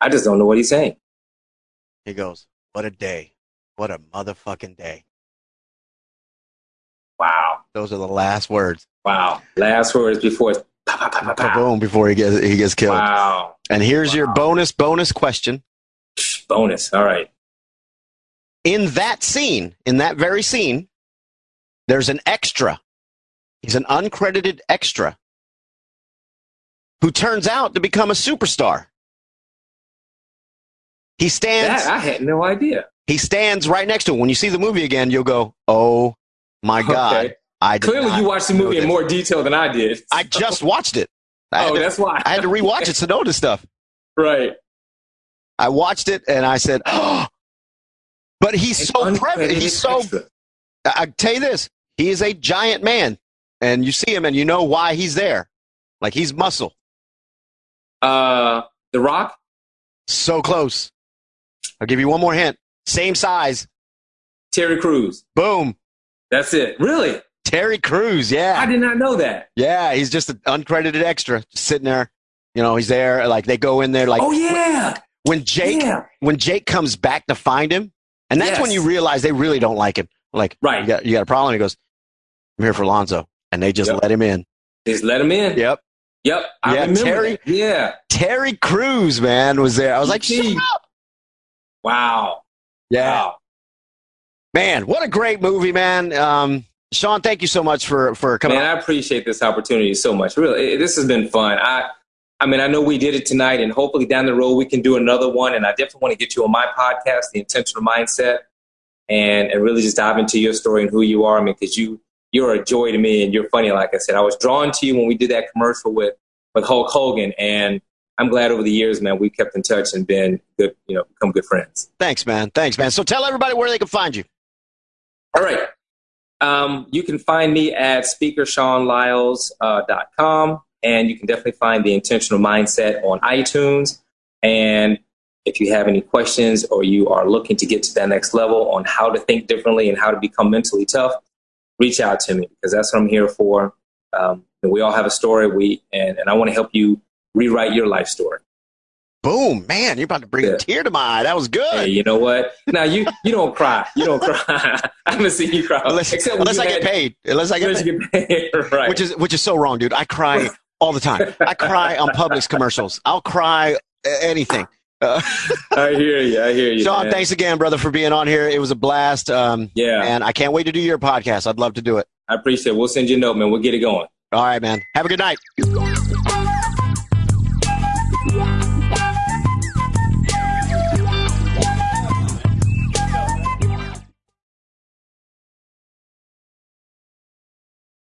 I just don't know what he's saying. He goes, "What a day! What a motherfucking day!" Wow. Those are the last words. Wow. Last words before it's pa, pa, pa, pa, pa. Boom! Before he gets he gets killed. Wow. And here's your bonus bonus question. Bonus. All right. In that scene, in that very scene, there's an extra. He's an uncredited extra who turns out to become a superstar. He stands. That I had no idea. he stands right next to him. When you see the movie again, you'll go, "Oh my god!" Okay. I Clearly you watched the movie in more detail than I did. I just watched it. I oh, to, that's why. I had to rewatch it to know this stuff. right. I watched it and I said, "Oh!" But he's An so prevalent. He's so. extra. I tell you this: he is a giant man, and you see him and you know why he's there. Like he's muscle. Uh, The Rock. So close. I'll give you one more hint. Same size. Terry Crews. Boom. That's it. Really? Terry Crews. Yeah. I did not know that. Yeah, he's just an uncredited extra, just sitting there. You know, he's there. Like they go in there. Like oh yeah. when Jake, Yeah. when Jake comes back to find him, and that's Yes. when you realize they really don't like him. Like, Right. you got, you got a problem. He goes, "I'm here for Lonzo," and they just Yep. let him in. Just let him in. Yep. Yep. I Yeah, remember. Terry- that. Yeah. Terry Crews, man, was there. I was like. "Shut up!" Wow. Yeah, Wow. man, what a great movie, man. Um, Sean, thank you so much for for coming. Man, on. I appreciate this opportunity so much. Really, it- this has been fun. I, I mean, I know we did it tonight, and hopefully down the road we can do another one. And I definitely want to get you on my podcast, The Intentional Mindset, and and really just dive into your story and who you are. I mean, because you you're a joy to me, and you're funny. Like I said, I was drawn to you when we did that commercial with with Hulk Hogan, and I'm glad over the years, man, we kept in touch and been good, you know, become good friends. Thanks, man. Thanks, man. So tell everybody where they can find you. All right. Um, you can find me at speakershawnlyles.com, uh, and you can definitely find the intentional mindset on iTunes. And if you have any questions or you are looking to get to that next level on how to think differently and how to become mentally tough, reach out to me because that's what I'm here for. Um, we all have a story. We and, and I want to help you rewrite your life story. Boom, man! You're about to bring yeah. a tear to my eye. That was good. Hey, you know what? Now you you don't cry. You don't cry. I haven't seen you cry unless, unless I get paid. Unless I get, paid. Get paid. right. Which is which is so wrong, dude. I cry all the time. I cry on Publix commercials. I'll cry anything. Uh, I hear you. I hear you. Sean, man. thanks again, brother, for being on here. It was a blast. Um, yeah. And I can't wait to do your podcast. I'd love to do it. I appreciate it. We'll send you a note, man. We'll get it going. All right, man. Have a good night.